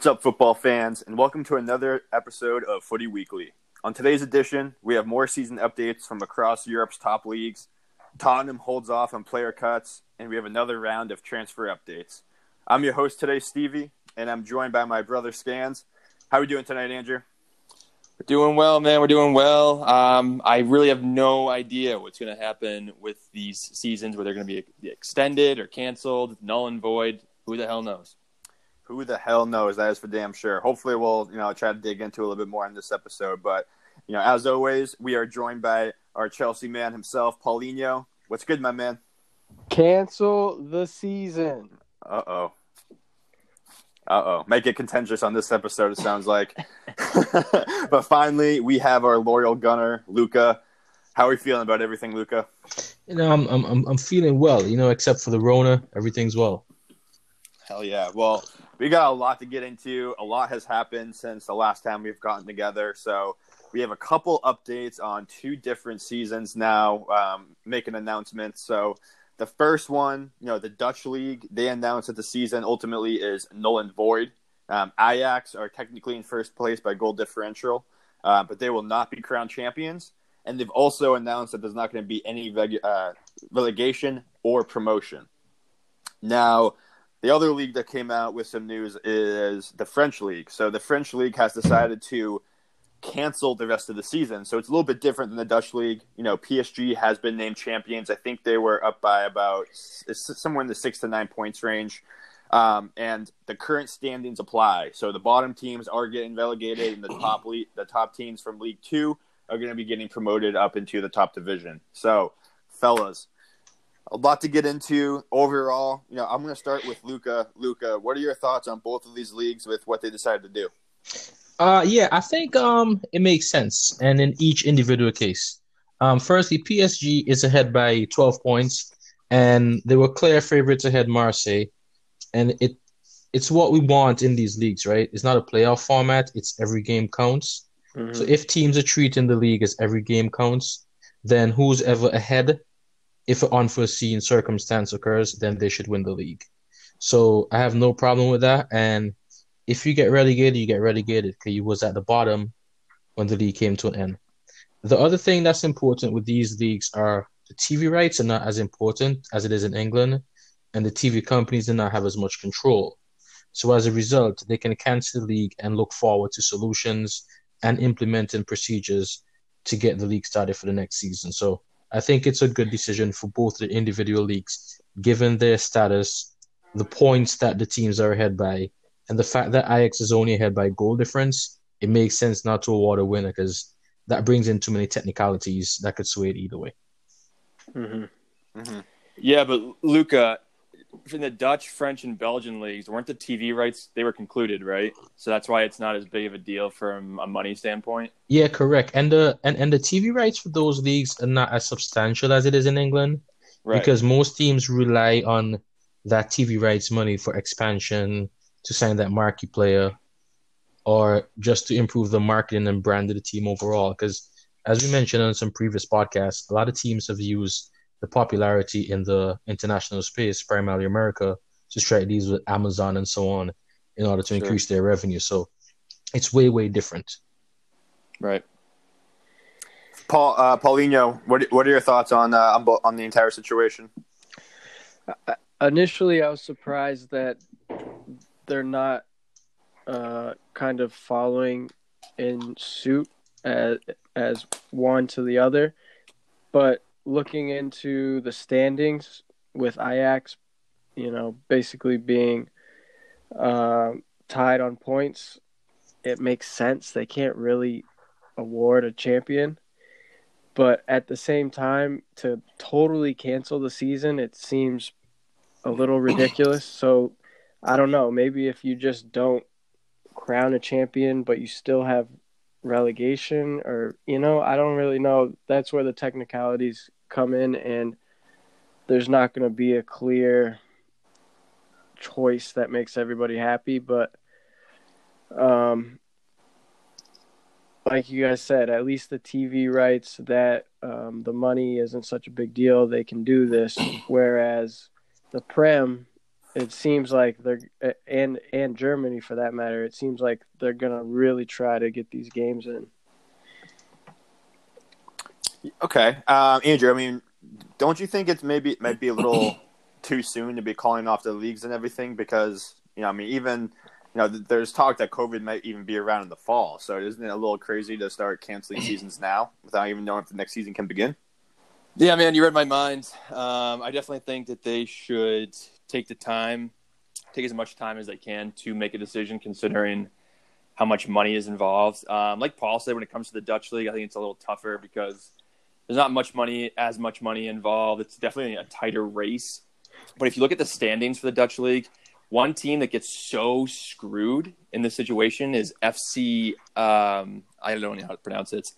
What's up, football fans, and welcome to another episode of Footy Weekly. On today's edition, we have more season updates from across Europe's top leagues. Tottenham holds off on player cuts, and we have another round of transfer updates. I'm your host today, Stevie, and I'm joined by my brother Scans. How are we doing tonight, Andrew? We're doing well, man. We're doing well. Um, I really have no idea what's going to happen with these seasons, whether they're going to be extended or canceled, null and void. Who the hell knows? Who the hell knows? That is for damn sure. Hopefully, we'll you know try to dig into a little bit more in this episode. But you know, as always, we are joined by our Chelsea man himself, Paulinho. What's good, my man? Cancel the season. Uh oh. Uh oh. Make it contentious on this episode, it sounds like. but finally, we have our loyal gunner, Luca. How are you feeling about everything, Luca? You know, I'm I'm I'm feeling well. You know, except for the Rona, everything's well. Hell yeah. Well, we got a lot to get into. A lot has happened since the last time we've gotten together. So we have a couple updates on two different seasons now, um, making announcements. So the first one, you know, the Dutch league, they announced that the season ultimately is null and void. Um, Ajax are technically in first place by goal differential, uh, but they will not be crowned champions. And they've also announced that there's not going to be any uh, relegation or promotion. Now, the other league that came out with some news is the French league. So the French league has decided to cancel the rest of the season. So it's a little bit different than the Dutch league. You know, PSG has been named champions. I think they were up by about somewhere in the six to nine points range. Um, and the current standings apply. So the bottom teams are getting relegated, and the top le- the top teams from League Two are going to be getting promoted up into the top division. So, fellas, a lot to get into overall. You know, I'm going to start with Luca. Luca, what are your thoughts on both of these leagues with what they decided to do? Uh, yeah, I think um it makes sense, and in each individual case. Um, firstly, PSG is ahead by 12 points, and they were clear favorites ahead Marseille, and it it's what we want in these leagues, right? It's not a playoff format; it's every game counts. Mm-hmm. So if teams are treating the league as every game counts, then who's ever ahead if an unforeseen circumstance occurs, then they should win the league. So I have no problem with that. And if you get relegated, you get relegated because you was at the bottom when the league came to an end. The other thing that's important with these leagues are the TV rights are not as important as it is in England, and the TV companies do not have as much control. So as a result, they can cancel the league and look forward to solutions and implementing procedures to get the league started for the next season. So I think it's a good decision for both the individual leagues, given their status, the points that the teams are ahead by, and the fact that Ajax is only ahead by goal difference. It makes sense not to award a winner because that brings in too many technicalities that could sway it either way. Mm-hmm. Mm-hmm. Yeah, but Luca, in the Dutch, French, and Belgian leagues, weren't the TV rights they were concluded, right? So that's why it's not as big of a deal from a money standpoint. Yeah, correct. And the and, and the TV rights for those leagues are not as substantial as it is in England, right? Because most teams rely on that TV rights money for expansion to sign that marquee player, or just to improve the marketing and brand of the team overall. Because as we mentioned on some previous podcasts, a lot of teams have used the popularity in the international space, primarily America, to strike deals with Amazon and so on in order to sure. increase their revenue. So it's way, way different. Right. Paul, uh, Paulinho, what what are your thoughts on uh, on, on the entire situation? Uh, initially, I was surprised that they're not uh, kind of following in suit as as one to the other, but looking into the standings with Ajax, you know, basically being uh, tied on points, it makes sense. They can't really award a champion. But at the same time, to totally cancel the season, it seems a little ridiculous. So I don't know. Maybe if you just don't crown a champion, but you still have relegation or you know i don't really know that's where the technicalities come in and there's not going to be a clear choice that makes everybody happy but um like you guys said at least the tv rights that um, the money isn't such a big deal they can do this whereas the prem it seems like they're and and Germany for that matter. It seems like they're gonna really try to get these games in. Okay, um, Andrew. I mean, don't you think it's maybe it might be a little too soon to be calling off the leagues and everything? Because you know, I mean, even you know, there's talk that COVID might even be around in the fall. So isn't it a little crazy to start canceling seasons now without even knowing if the next season can begin? Yeah, man, you read my mind. Um, I definitely think that they should take the time, take as much time as they can to make a decision, considering how much money is involved. Um, like Paul said, when it comes to the Dutch league, I think it's a little tougher because there's not much money, as much money involved. It's definitely a tighter race. But if you look at the standings for the Dutch league, one team that gets so screwed in this situation is FC. Um, I don't know how to pronounce it. It's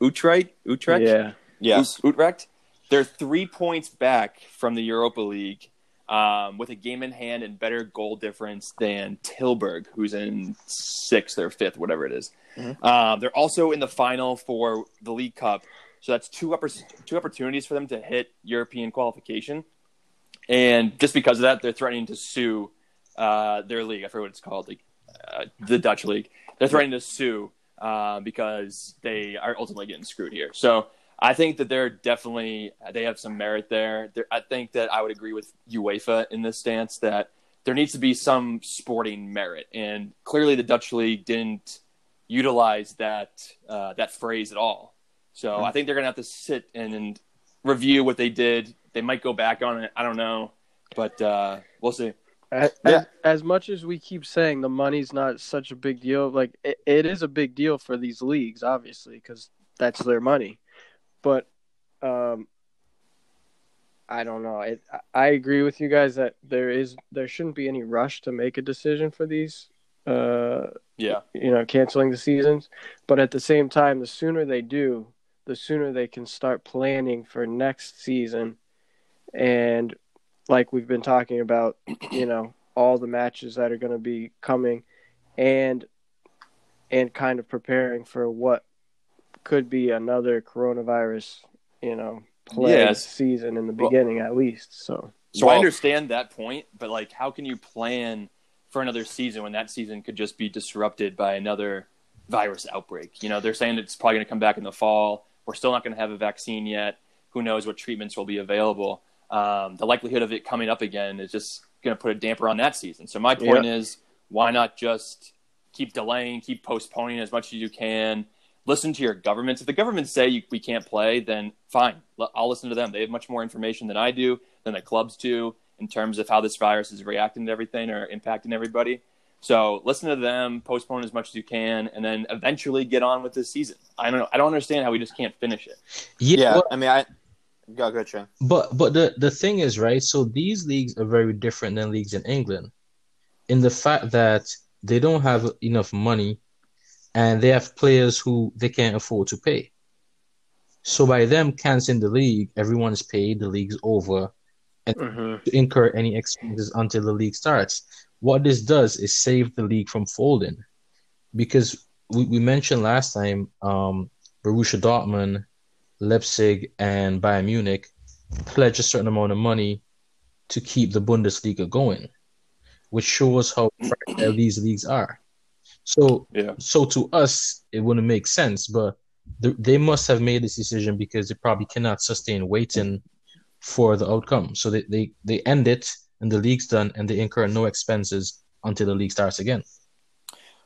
Utrecht. Utrecht. Yeah. Yes. Utrecht. They're three points back from the Europa League um, with a game in hand and better goal difference than Tilburg, who's in sixth or fifth, whatever it is. Mm-hmm. Um, they're also in the final for the League Cup, so that's two upper, two opportunities for them to hit European qualification. And just because of that, they're threatening to sue uh, their league. I forget what it's called, like uh, the Dutch league. They're threatening to sue uh, because they are ultimately getting screwed here. So I think that they're definitely they have some merit there. They're, I think that I would agree with UEFA in this stance that there needs to be some sporting merit, and clearly the Dutch league didn't utilize that uh, that phrase at all. So mm-hmm. I think they're gonna have to sit and, and, review what they did. They might go back on it. I don't know, but uh, we'll see. As, yeah. as, much as we keep saying the money's not such a big deal, like it, it is a big deal for these leagues, obviously, because that's their money. But um, I don't know. It, I agree with you guys that there is there shouldn't be any rush to make a decision for these. Uh, yeah, you know, canceling the seasons. But at the same time, the sooner they do, the sooner they can start planning for next season. And like we've been talking about, you know, all the matches that are going to be coming, and and kind of preparing for what could be another coronavirus, you know, play yes. season in the beginning well, at least. So, so well, I understand that point, but like, how can you plan for another season when that season could just be disrupted by another virus outbreak? You know, they're saying it's probably going to come back in the fall. We're still not going to have a vaccine yet. Who knows what treatments will be available? Um, the likelihood of it coming up again is just going to put a damper on that season. So my point yep. is, why not just keep delaying, keep postponing as much as you can? listen to your governments. If the governments say you, we can't play, then fine. I'll listen to them. They have much more information than I do, than the clubs do, in terms of how this virus is reacting to everything or impacting everybody. So listen to them, postpone as much as you can, and then eventually get on with this season. I don't know. I don't understand how we just can't finish it. Yeah, yeah well, I mean, I go go Shane. But but the the thing is, right? So these leagues are very different than leagues in England, in the fact that they don't have enough money and they have players who they can't afford to pay. So by them canceling the league, everyone's paid, the league's over, and mm-hmm. to incur any expenses until the league starts. What this does is save the league from folding, because we, we mentioned last time, um, Borussia Dortmund, Leipzig, and Bayern Munich pledge a certain amount of money to keep the Bundesliga going, which shows how fragile these leagues are. So, yeah. so to us, it wouldn't make sense, but th- they must have made this decision because they probably cannot sustain waiting for the outcome. So they, they, they end it and the league's done and they incur no expenses until the league starts again.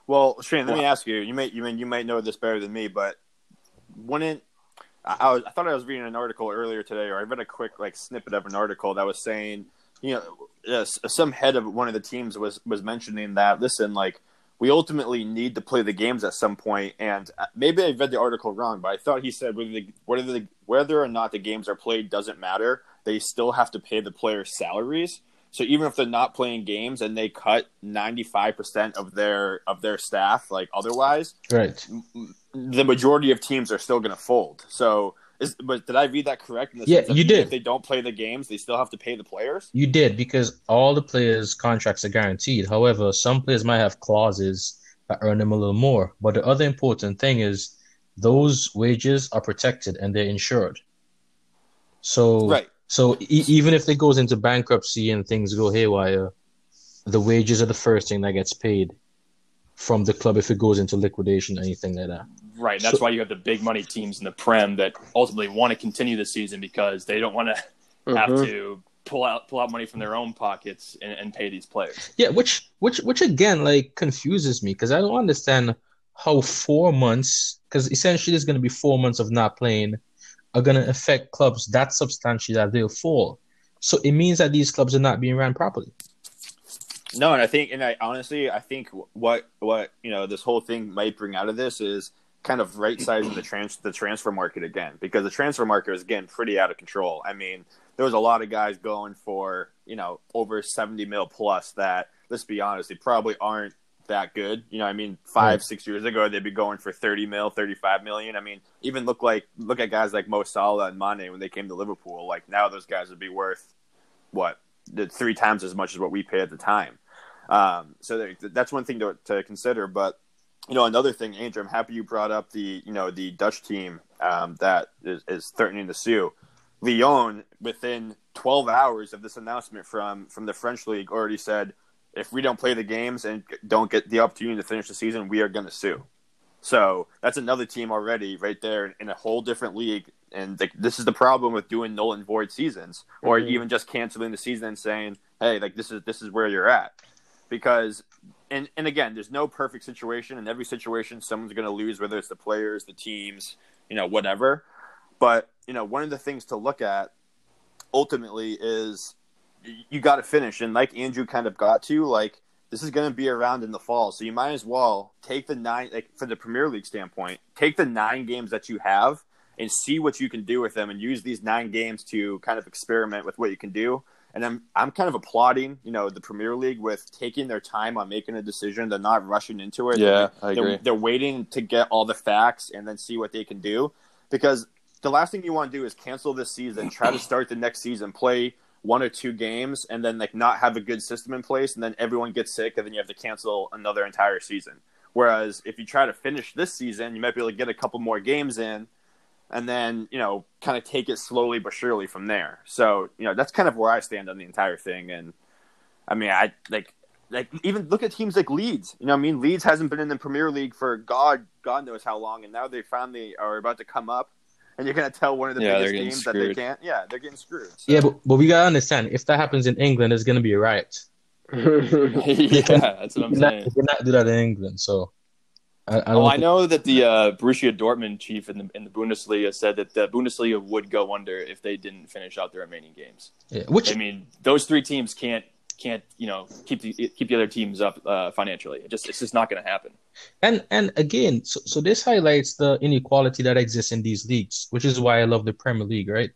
Well, Shane, let well, me ask you. You may you mean you might know this better than me, but wouldn't I, I, was, I thought I was reading an article earlier today, or I read a quick like snippet of an article that was saying, you know, some head of one of the teams was was mentioning that. Listen, like we ultimately need to play the games at some point. And uh, maybe I read the article wrong, but I thought he said whether the, whether, the, whether or not the games are played doesn't matter. They still have to pay the players' salaries. So even if they're not playing games and they cut ninety five percent of their of their staff, like otherwise, right, the majority of teams are still going to fold. So is, but did I read that correct? yeah, you did. If they don't play the games, they still have to pay the players. You did because all the players' contracts are guaranteed. However, some players might have clauses that earn them a little more. But the other important thing is those wages are protected and they're insured. So right. So e- even if it goes into bankruptcy and things go haywire, the wages are the first thing that gets paid from the club if it goes into liquidation, anything like that. Right. That's so, why you have the big money teams in the Prem that ultimately want to continue the season because they don't want to mm-hmm. have to pull out pull out money from their own pockets and, and pay these players. Yeah, which which which again like confuses me because I don't understand how four months because essentially there's going to be four months of not playing are going to affect clubs that substantially that they'll fall. So it means that these clubs are not being ran properly. No, and I think, and I honestly, I think what what you know this whole thing might bring out of this is kind of right sizing the trans the transfer market again because the transfer market is getting pretty out of control. I mean, there was a lot of guys going for you know over seventy mil plus that let's be honest, they probably aren't that good. You know, I mean, five, six years ago, they'd be going for 30 mil, 35 million. I mean, even look like, look at guys like Mo Salah and Mane when they came to Liverpool. Like now those guys would be worth what? Three times as much as what we paid at the time. Um, so that's one thing to, to consider. But you know, another thing, Andrew, I'm happy you brought up the you know the Dutch team um, that is, is threatening to sue. Lyon, within 12 hours of this announcement from from the French league, already said if we don't play the games and don't get the opportunity to finish the season, we are going to sue. So that's another team already right there in a whole different league. And the, this is the problem with doing null and void seasons, or mm-hmm. even just canceling the season and saying, "Hey, like this is this is where you're at." because and and again, there's no perfect situation. In every situation, someone's going to lose, whether it's the players, the teams, you know, whatever. But you know, one of the things to look at ultimately is you got to finish, and like Andrew kind of got to, like this is going to be around in the fall, so you might as well take the nine, like for the Premier League standpoint, take the nine games that you have and see what you can do with them, and use these nine games to kind of experiment with what you can do and I'm I'm kind of applauding, you know, the Premier League with taking their time on making a decision. They're not rushing into it. Yeah, they're, I agree. They're, they're, waiting to get all the facts and then see what they can do. Because the last thing you want to do is cancel this season, try to start the next season, play one or two games, and then like not have a good system in place, and then everyone gets sick, and then you have to cancel another entire season. Whereas if you try to finish this season, you might be able to get a couple more games in and then you know kind of take it slowly but surely from there. So you know that's kind of where I stand on the entire thing. And I mean, I like like even look at teams like Leeds. You know, I mean, Leeds hasn't been in the Premier League for God God knows how long, and now they finally are about to come up. And you're gonna tell one of the yeah, biggest teams screwed. that they can't. Yeah, they're getting screwed. So. Yeah, but, but we gotta understand if that happens in England, it's gonna be a riot. yeah, that's what I'm you saying. you cannot do that in England, so I, I oh, I know that the uh, Borussia Dortmund chief in the in the Bundesliga said that the Bundesliga would go under if they didn't finish out the remaining games. Yeah, which I mean, those three teams can't can't you know keep the keep the other teams up uh, financially. It just it's just not going to happen. And and again, so, so this highlights the inequality that exists in these leagues, which is why I love the Premier League. Right,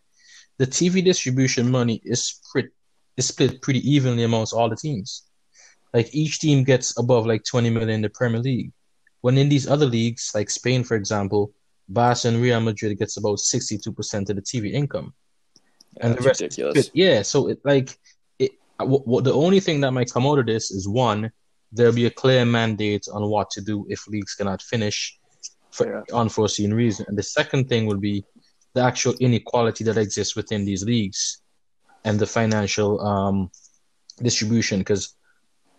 the TV distribution money is pretty is split pretty evenly amongst all the teams. Like each team gets above like twenty million in the Premier League when in these other leagues, like Spain, for example, Barca and Real Madrid gets about 62% of the TV income. And That's the rest ridiculous. yeah, so it like what, what the only thing that might come out of this is one, there'll be a clear mandate on what to do if leagues cannot finish for yeah. unforeseen reason. And the second thing will be the actual inequality that exists within these leagues and the financial um, distribution because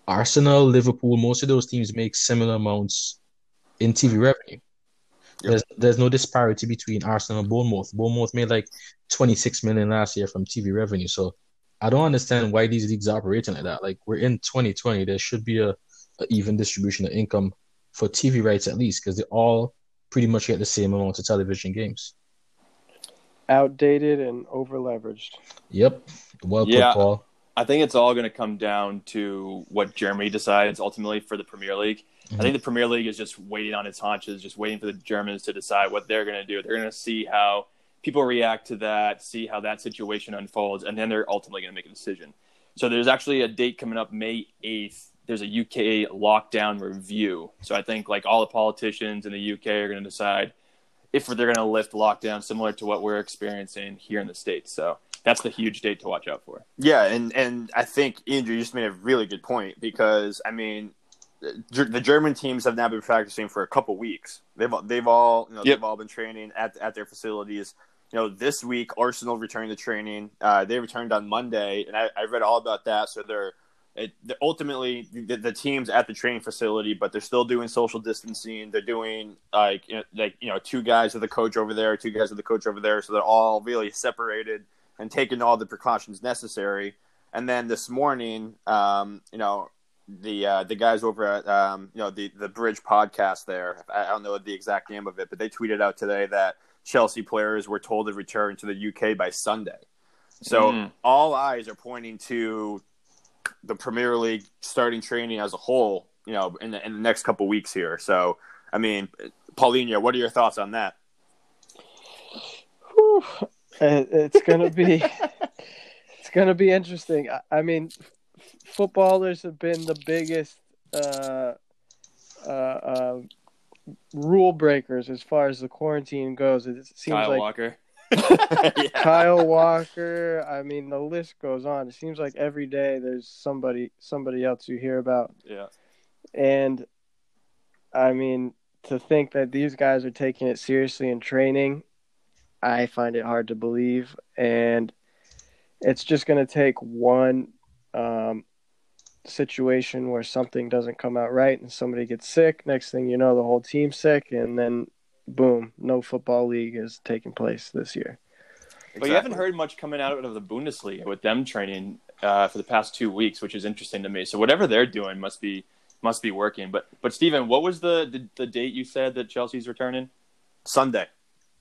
Arsenal, Liverpool, most of those teams make similar amounts in TV revenue. Yep. There's there's no disparity between Arsenal and Bournemouth. Bournemouth made like 26 million last year from TV revenue. So I don't understand why these leagues are operating like that. Like we're in 2020, there should be a, a even distribution of income for TV rights at least because they all pretty much get the same amount of television games. Outdated and over leveraged. Yep. Well yeah, put, Paul. I think it's all going to come down to what Germany decides ultimately for the Premier League. Mm-hmm. I think the Premier League is just waiting on its haunches, just waiting for the Germans to decide what they're going to do. They're going to see how people react to that, see how that situation unfolds, and then they're ultimately going to make a decision. So there's actually a date coming up May 8th. There's a UK lockdown review. So I think like all the politicians in the UK are going to decide if they're going to lift lockdown similar to what we're experiencing here in the States. So that's the huge date to watch out for. Yeah, and and I think Andrew you just made a really good point because I mean the German teams have now been practicing for a couple weeks. They've they've all you know yep. they've all been training at at their facilities. You know, this week Arsenal returned to training. Uh, they returned on Monday, and I, I read all about that. So they're it, ultimately the, the, teams at the training facility, but they're still doing social distancing. They're doing like you know, like you know two guys with the coach over there, two guys with the coach over there, so they're all really separated and taking all the precautions necessary. And then this morning, um, you know, the uh, the guys over at um, you know the the Bridge podcast there, I don't know the exact name of it, but they tweeted out today that Chelsea players were told to return to the UK by Sunday. So mm. all eyes are pointing to the Premier League starting training as a whole, you know, in the, in the next couple weeks here. So, I mean, Paulinho, what are your thoughts on that? Whew. It's gonna be it's gonna be interesting. I, mean, f- footballers have been the biggest uh, uh, uh, rule breakers as far as the quarantine goes. It seems Kyle like Walker. Kyle Walker. I mean, the list goes on. It seems like every day there's somebody somebody else you hear about. Yeah. And I mean, to think that these guys are taking it seriously in training, I find it hard to believe. And it's just going to take one um, situation where something doesn't come out right and somebody gets sick. Next thing you know, the whole team's sick, and then boom, no football league is taking place this year. But you haven't heard much coming out of the Bundesliga with them training uh, for the past two weeks, which is interesting to me. So whatever they're doing must be must be working. But but Stephen, what was the, the, the date you said that Chelsea's returning? Sunday.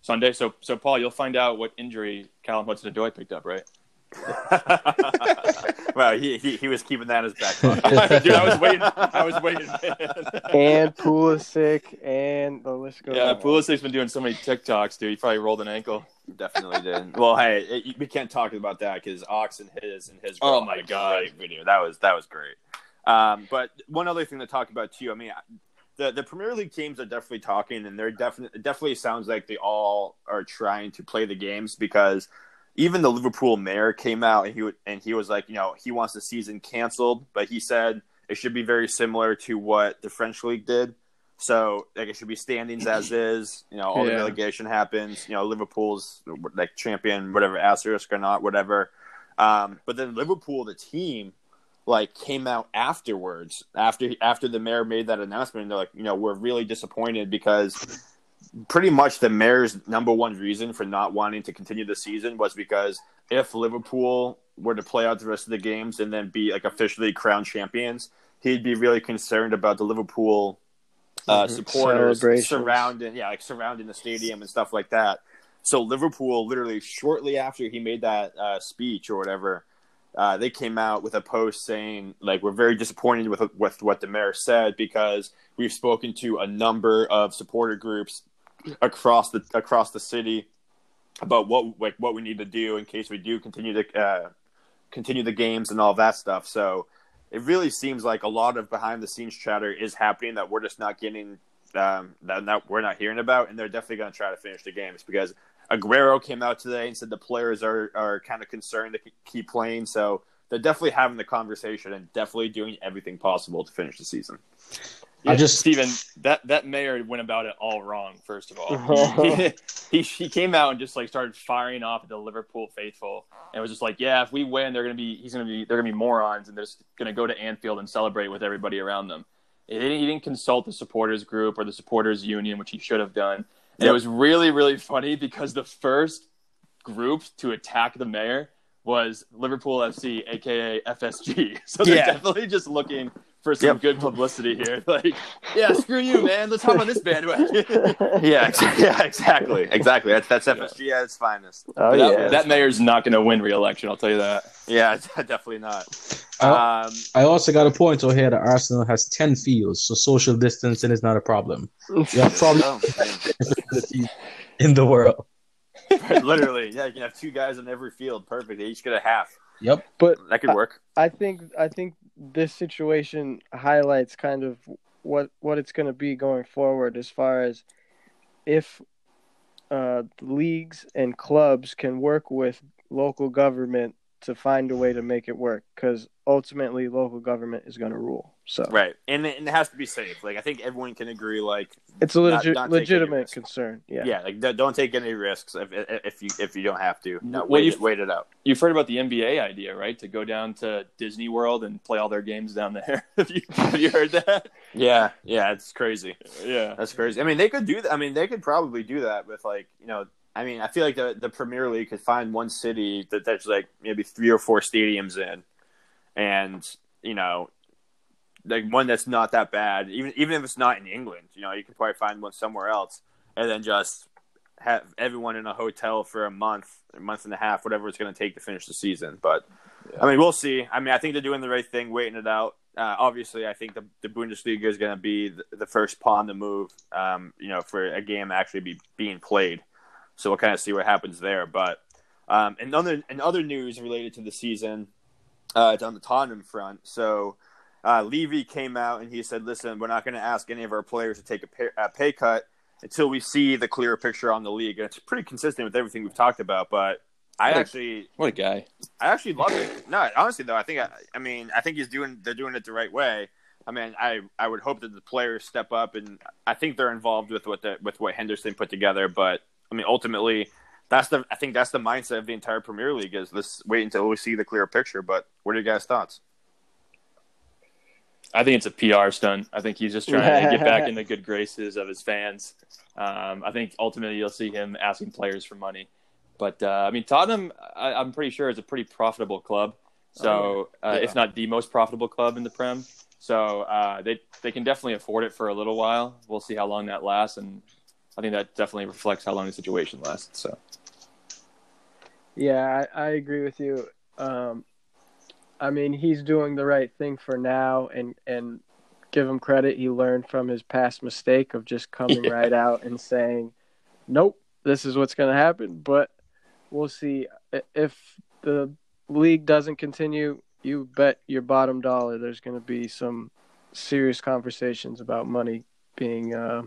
Sunday. So so Paul, you'll find out what injury Callum Hudson-Odoi picked up, right? well, he, he, he was keeping that in his back pocket. Dude, I was waiting. I was waiting. and Pulisic, and the list goes. Yeah, Pulisic's been doing so many TikToks, dude. He probably rolled an ankle. Definitely did. Well, hey, it, we can't talk about that because Ox and his and his. Oh my god, video that was that was great. Um, but one other thing to talk about too. I mean, the the Premier League teams are definitely talking, and they're definitely definitely sounds like they all are trying to play the games because even the Liverpool mayor came out and he and he was like, you know, he wants the season canceled, but he said it should be very similar to what the French league did. So like it should be standings as is. You know, all yeah. the relegation happens. You know, Liverpool's like champion, whatever asterisk or not, whatever. Um, but then Liverpool, the team, like came out afterwards after after the mayor made that announcement. And they're like, you know, we're really disappointed because pretty much the mayor's number one reason for not wanting to continue the season was because if Liverpool were to play out the rest of the games and then be like officially crowned champions, he'd be really concerned about the Liverpool uh, mm-hmm. supporters surrounding, yeah, like surrounding the stadium and stuff like that. So Liverpool, literally shortly after he made that uh, speech or whatever, uh, they came out with a post saying like we're very disappointed with with what the mayor said because we've spoken to a number of supporter groups across the across the city about what like what we need to do in case we do continue to uh, continue the games and all that stuff. So it really seems like a lot of behind the scenes chatter is happening that we're just not getting um, that, that we're not hearing about, and they're definitely going to try to finish the games because Aguero came out today and said the players are are kind of concerned to keep playing. So they're definitely having the conversation and definitely doing everything possible to finish the season. Yeah, I just Stephen, that that mayor went about it all wrong. First of all, he, he, he came out and just like started firing off at the Liverpool faithful, and was just like, "Yeah, if we win, they're gonna be he's gonna be they're gonna be morons, and they're just gonna go to Anfield and celebrate with everybody around them." He didn't, he didn't consult the supporters group or the supporters union, which he should have done. And yep. it was really really funny because the first group to attack the mayor was Liverpool FC, aka FSG. So they're yeah. definitely just looking for some yep. good publicity here. Like, yeah, screw you, man. Let's hop on this bandwagon. yeah, yeah, exactly, exactly. That's that's FSG at its finest. Oh that, yeah, that mayor's not going to win re-election. I'll tell you that. Yeah, definitely not. Um, I also got a point over here that Arsenal has ten fields, so social distancing is not a problem. Yeah, problem oh, in the world. Literally, yeah, you can have two guys on every field. Perfect. They each get a half. Yep, but that could work. I, I think I think this situation highlights kind of what what it's going to be going forward as far as if uh, leagues and clubs can work with local government to find a way to make it work. Because ultimately local government is going to rule. So right, and it, and it has to be safe. Like I think everyone can agree. Like it's a legit, not, not legitimate concern. Yeah, yeah. Like don't take any risks if if you if you don't have to. No, well, wait, wait it out. You've heard about the NBA idea, right? To go down to Disney World and play all their games down there. have, you, have you heard that? Yeah, yeah. It's crazy. Yeah, that's crazy. I mean, they could do that. I mean, they could probably do that with like you know I mean, I feel like the the Premier League could find one city that there's like maybe three or four stadiums in, and you know, like one that's not that bad. Even even if it's not in England, you know, you can probably find one somewhere else, and then just have everyone in a hotel for a month, a month and a half, whatever it's going to take to finish the season. But yeah. I mean, we'll see. I mean, I think they're doing the right thing, waiting it out. Uh, obviously, I think the, the Bundesliga is going to be the, the, first pawn to move. Um, you know, for a game actually be being played. So we'll kind of see what happens there. But um, in other in other news related to the season, uh, it's on the Tottenham front. So uh, Levy came out and he said, "Listen, we're not going to ask any of our players to take a pay, a pay, cut until we see the clearer picture on the league." And it's pretty consistent with everything we've talked about. But I what actually, a, what a guy! I actually love it. No, honestly though, I think I, I mean I think he's doing they're doing it the right way. I mean, I, I would hope that the players step up, and I think they're involved with what the, with what Henderson put together. But I mean, ultimately, that's the I think that's the mindset of the entire Premier League is let's wait until we see the clear picture. But what are your guys' thoughts? I think it's a PR stunt. I think he's just trying to get back in the good graces of his fans. Um, I think ultimately you'll see him asking players for money. But uh, I mean, Tottenham, I, am pretty sure is a pretty profitable club. So, oh, uh, yeah. if not the most profitable club in the Prem, so uh, they they can definitely afford it for a little while. We'll see how long that lasts, and I think that definitely reflects how long the situation lasts. So, yeah, I, I agree with you. Um, I mean, he's doing the right thing for now, and and give him credit. He learned from his past mistake of just coming yeah. right out and saying, "Nope, this is what's going to happen." But we'll see if the league doesn't continue. You bet your bottom dollar there's going to be some serious conversations about money being uh,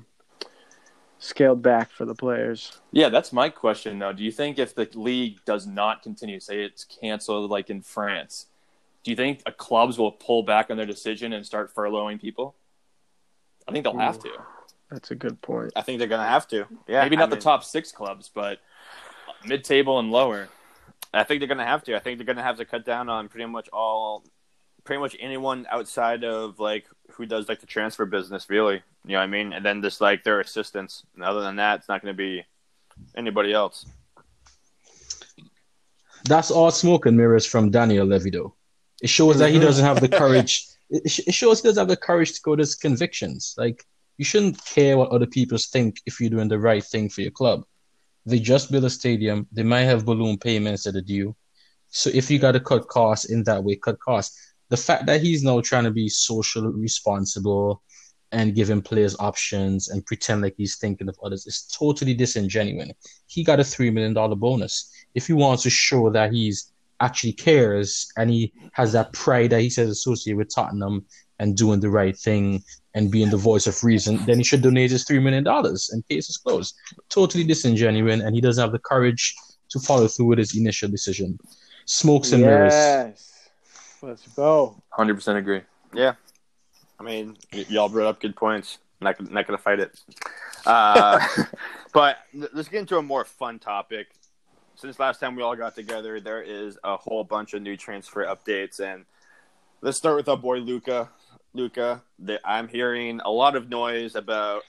scaled back for the players. Yeah, that's my question though. Do you think if the league does not continue, say it's canceled like in France, do you think clubs will pull back on their decision and start furloughing people? I think they'll Ooh, have to. That's a good point. I think they're going to have to. Yeah, maybe not I the mean, top six clubs, but mid-table and lower. I think they're going to have to. I think they're going to have to cut down on pretty much all, pretty much anyone outside of like who does like the transfer business, really. You know what I mean? And then just like their assistants. And other than that, it's not going to be anybody else. That's all smoke and mirrors from Daniel Levido. It shows that he mm-hmm. doesn't have the courage. It, shows he doesn't have the courage to go to his convictions. Like you shouldn't care what other people think if you're doing the right thing for your club. They just built a stadium. They might have balloon payments that are due. So if you got to cut costs in that way, cut costs. The fact that he's now trying to be socially responsible and giving players options and pretend like he's thinking of others is totally disingenuous. He got a three million dollar bonus. If he wants to show that he's actually cares and he has that pride that he says associated with Tottenham and doing the right thing and being the voice of reason, then he should donate his three million dollars and case is closed. Totally disingenuous, and he doesn't have the courage to follow through with his initial decision. Smokes and yes. mirrors. Let's go. Hundred percent agree. Yeah, I mean, y- y'all brought up good points. Not not gonna fight it. Uh, but let's get into a more fun topic. Since last time we all got together, there is a whole bunch of new transfer updates, and let's start with our boy Luca. Luka, I'm hearing a lot of noise about,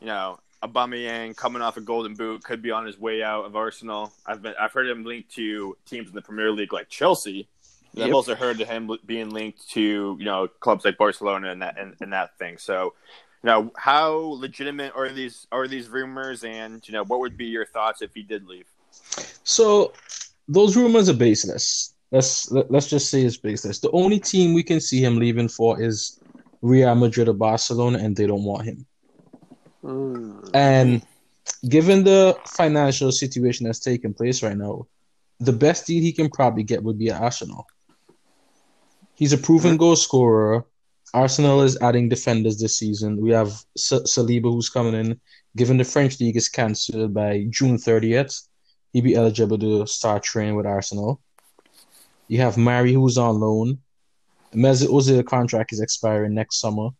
you know, Aubameyang coming off a golden boot could be on his way out of Arsenal. I've been I've heard him linked to teams in the Premier League like Chelsea, Yep. I've also heard of him being linked to you know clubs like Barcelona and that and, and that thing. So, you know, how legitimate are these are these rumors, and you know, what would be your thoughts if he did leave? So, those rumors are baseless. Let's let's just say it's baseless. The only team we can see him leaving for is Real Madrid or Barcelona, and they don't want him. Mm. And given the financial situation that's taking place right now, the best deal he can probably get would be at Arsenal. He's a proven goal scorer. Arsenal is adding defenders this season. We have Saliba who's coming in. Given the French league is cancelled by June 30th, he'd be eligible to start training with Arsenal. You have Mari, who's on loan. Mesut Ozil contract is expiring next summer,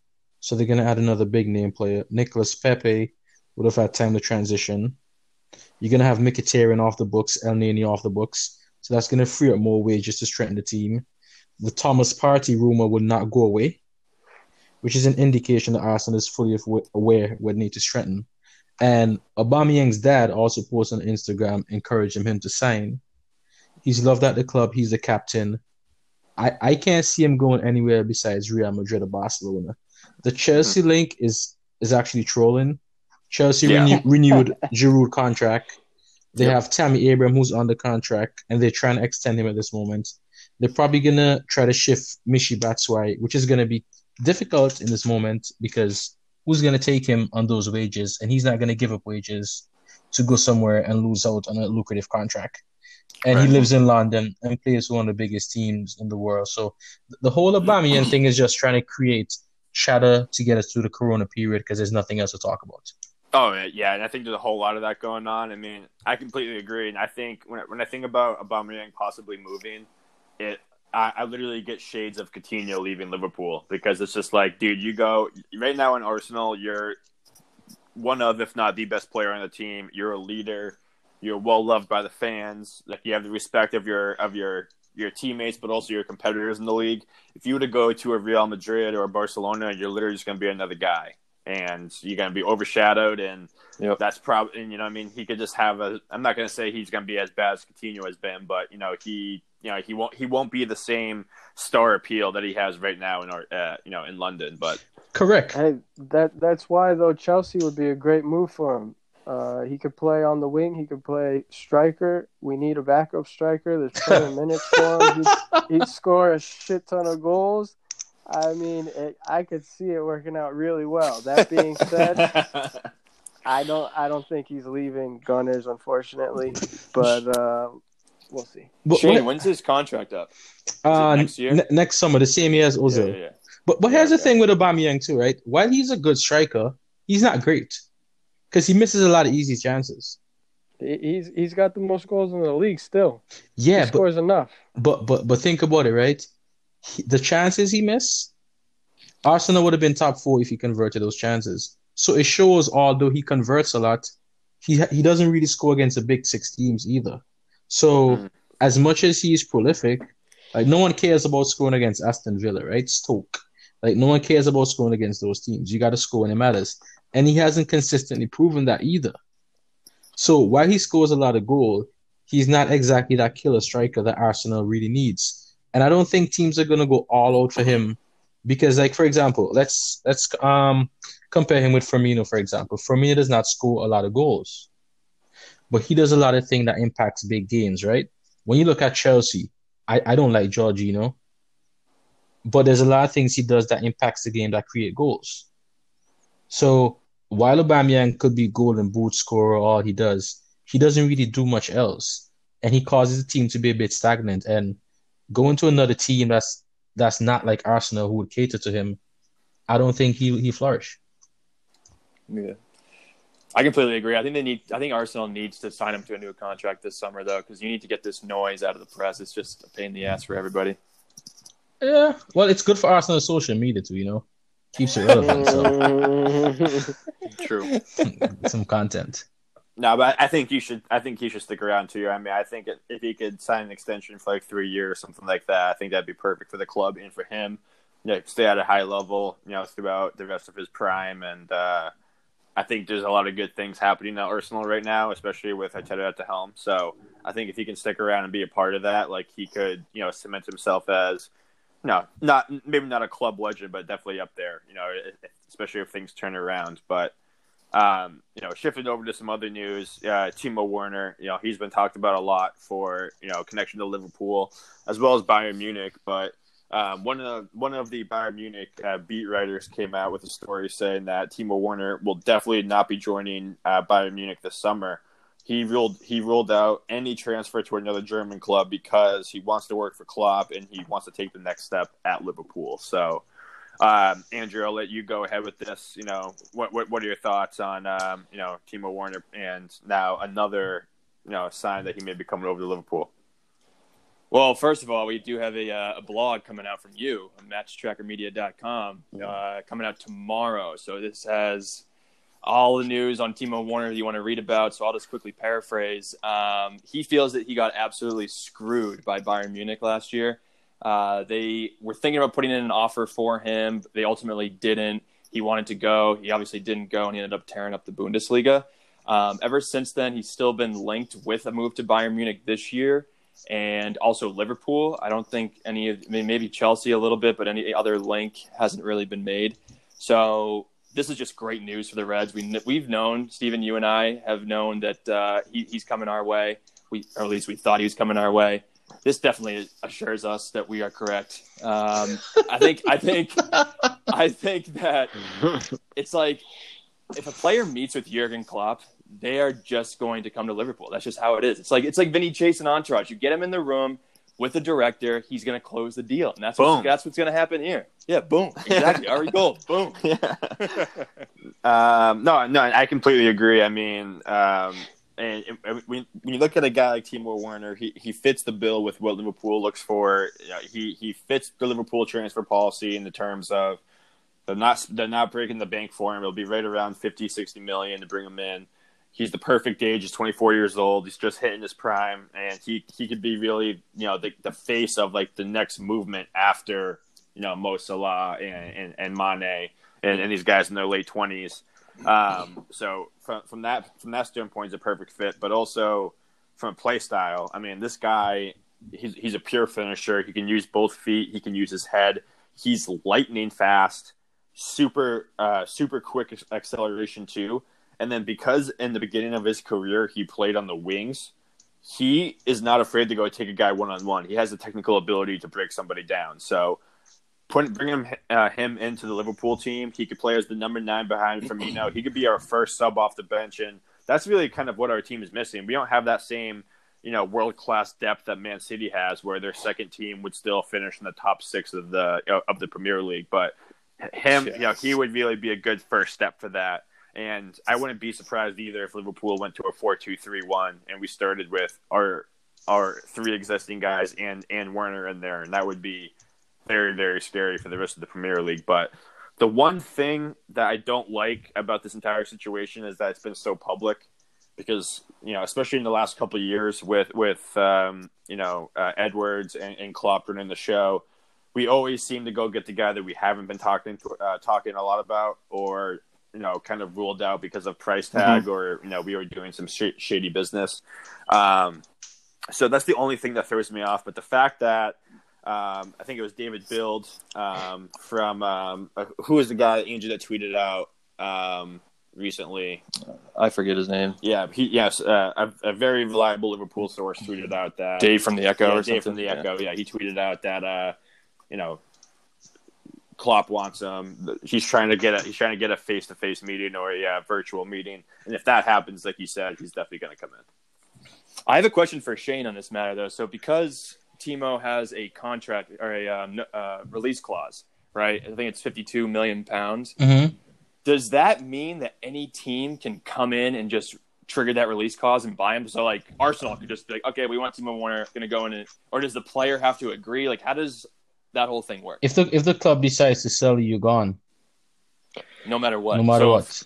so they're going to add another big name player. Nicolas Pepe would have had time to transition. You're going to have Mkhitaryan off the books, Elneny off the books, so that's going to free up more wages to strengthen the team. The Thomas Partey rumor will not go away, which is an indication that Arsenal is fully aware what need to strengthen. And Aubameyang's dad also posted on Instagram encouraging him to sign. He's loved at the club. He's the captain. I, I can't see him going anywhere besides Real Madrid or Barcelona. The Chelsea mm-hmm. link is is actually trolling. Chelsea yeah. renew, renewed Giroud contract. They yep. have Tammy Abraham who's on the contract, and they're trying to extend him at this moment. They're probably gonna try to shift Michy Batshuayi, which is gonna be difficult in this moment because who's going to take him on those wages, and he's not going to give up wages to go somewhere and lose out on a lucrative contract. And right. he lives in London and plays one of the biggest teams in the world. So the whole Aubameyang thing is just trying to create chatter to get us through the Corona period because there's nothing else to talk about. Oh yeah, and I think there's a whole lot of that going on. I mean, I completely agree, and I think when I, when I think about Aubameyang possibly moving, it I, I, literally get shades of Coutinho leaving Liverpool because it's just like, dude, you go right now in Arsenal, you're one of, if not the best player on the team. You're a leader. You're well loved by the fans. Like you have the respect of your of your your teammates, but also your competitors in the league. If you were to go to a Real Madrid or a Barcelona, you're literally just going to be another guy, and you're going to be overshadowed. And yep. that's probably, you know, I mean, he could just have a. I'm not going to say he's going to be as bad as Coutinho has been, but you know, he you know he won't he won't be the same star appeal that he has right now in our uh, you know in London. But correct. Hey, that that's why though Chelsea would be a great move for him. Uh, he could play on the wing. He could play striker. We need a backup striker. There's plenty of minutes for him. He'd, he'd, score a shit ton of goals. I mean, it, I could see it working out really well. That being said, I don't I don't think he's leaving Gunners, unfortunately. But uh, we'll see. But, Shane, when's his contract up? Uh, next year, n- next summer, the same year as Ozil. Yeah, yeah, yeah. But but here's the thing with Aubameyang too, right? While he's a good striker, he's not great because he misses a lot of easy chances. He's he's got the most goals in the league still. Yeah, he scores but, enough. But but but think about it, right? He, the chances he missed, Arsenal would have been top four if he converted those chances. So it shows, although he converts a lot, he he doesn't really score against the big six teams either. So mm. as much as he's prolific, like no one cares about scoring against Aston Villa, right? Stoke. Like no one cares about scoring against those teams. You got to score when it matters, and he hasn't consistently proven that either. So while he scores a lot of goal, he's not exactly that killer striker that Arsenal really needs. And I don't think teams are gonna go all out for him because, like for example, let's let's um compare him with Firmino, for example. Firmino does not score a lot of goals but he does a lot of things that impacts big games, right? When you look at Chelsea, I, I don't like Jorginho, but there's a lot of things he does that impacts the game that create goals. So while Aubameyang could be golden boot scorer, all he does, he doesn't really do much else, and he causes the team to be a bit stagnant. And going to another team that's that's not like Arsenal, who would cater to him, I don't think he he flourish. Yeah. I completely agree. I think they need. I think Arsenal needs to sign him to a new contract this summer, though, because you need to get this noise out of the press. It's just a pain in the ass for everybody. Yeah, well, it's good for Arsenal social media too. You know, keeps it relevant. so. True. Some content. No, but I think you should. I think he should stick around too. I mean, I think if he could sign an extension for like three years, something like that, I think that'd be perfect for the club and for him. You know, stay at a high level, you know, throughout the rest of his prime, and uh, I think there's a lot of good things happening at Arsenal right now, especially with Arteta at the helm. So I think if he can stick around and be a part of that, like he could, you know, cement himself as, no, not maybe not a club legend, but definitely up there. You know, especially if things turn around. But um, you know, shifting over to some other news, uh, Timo Werner, you know, he's been talked about a lot for you know connection to Liverpool as well as Bayern Munich, but um, one of the, one of the Bayern Munich uh, beat writers came out with a story saying that Timo Werner will definitely not be joining uh, Bayern Munich this summer. He ruled he ruled out any transfer to another German club because he wants to work for Klopp and he wants to take the next step at Liverpool. So, um, Andrew, I'll let you go ahead with this. You know, what what, what are your thoughts on um, you know Timo Werner and now another you know sign that he may be coming over to Liverpool? Well, first of all, we do have a, uh, a blog coming out from you, matchtrackermedia.com, uh, coming out tomorrow. So this has all the news on Timo Werner that you want to read about. So I'll just quickly paraphrase. Um, he feels that he got absolutely screwed by Bayern Munich last year. Uh, they were thinking about putting in an offer for him. They ultimately didn't. He wanted to go. He obviously didn't go, and he ended up tearing up the Bundesliga. Um, ever since then, he's still been linked with a move to Bayern Munich this year and also Liverpool. I don't think any of I mean, maybe Chelsea a little bit, but any other link hasn't really been made. So this is just great news for the Reds. We we've known Stephen, you and I have known that uh, he, he's coming our way. We or at least we thought he was coming our way. This definitely assures us that we are correct. Um, I think I think I think that it's like if a player meets with Jurgen Klopp they are just going to come to Liverpool. That's just how it is. It's like it's like Vinny Chase and Entourage. You get him in the room with the director, he's going to close the deal, and that's what's, that's what's going to happen here. Yeah, boom, exactly. Ari Gold, boom. Yeah. um, no, no, I completely agree. I mean, um, and when, you look at a guy like Timo Werner, he, he fits the bill with what Liverpool looks for. He he fits the Liverpool transfer policy in the terms of they're not they're not breaking the bank for him. It'll be right around 50, 60 million to bring him in he's the perfect age. He's 24 years old. He's just hitting his prime, and he he could be really you know the the face of like the next movement after you know Mo Salah and and, and Mane and, and these guys in their late 20s. Um, so from from that from that standpoint, he's a perfect fit. But also from a play style, I mean, this guy he's he's a pure finisher. He can use both feet. He can use his head. He's lightning fast, super uh, super quick acceleration too and then because in the beginning of his career he played on the wings, he is not afraid to go take a guy one on one. He has the technical ability to break somebody down. So put bring him uh, him into the Liverpool team. He could play as the number nine behind Firmino. He could be our first sub off the bench, and that's really kind of what our team is missing. We don't have that same you know world class depth that Man City has, where their second team would still finish in the top six of the of the Premier League. But him, yes. you know, he would really be a good first step for that. And I wouldn't be surprised either if Liverpool went to a four-two-three-one and we started with our our three existing guys and and Werner in there, and that would be very very scary for the rest of the Premier League. But the one thing that I don't like about this entire situation is that it's been so public, because you know, especially in the last couple years with with um, you know uh, Edwards and, and Klopp running the show, we always seem to go get the guy that we haven't been talking to, uh, talking a lot about, or you know kind of ruled out because of price tag mm-hmm. or you know we were doing some sh- shady business um, so that's the only thing that throws me off but the fact that um, I think it was David Build um, from um, uh, who was the guy Andrew that tweeted out um, recently. I forget his name. Yeah, he yes, uh, a, a, very reliable Liverpool source tweeted out that Dave from the Echo. Yeah, or Dave from the Echo. Yeah. yeah, he tweeted out that uh, you know Klopp wants him. He's trying to get a he's trying to get a face to face meeting or a uh, virtual meeting, and if that happens, like you said, he's definitely going to come in. I have a question for Shane on this matter, though. So because Timo has a contract or a um, uh, release clause, right? I think it's fifty-two million pounds. Mm-hmm. Does that mean that any team can come in and just trigger that release clause and buy him? So like Arsenal could just be like, okay, we want Timo Werner, going to go in, and, or does the player have to agree? Like, how does that whole thing work. If the if the club decides to sell you, gone. No matter what. No matter so what.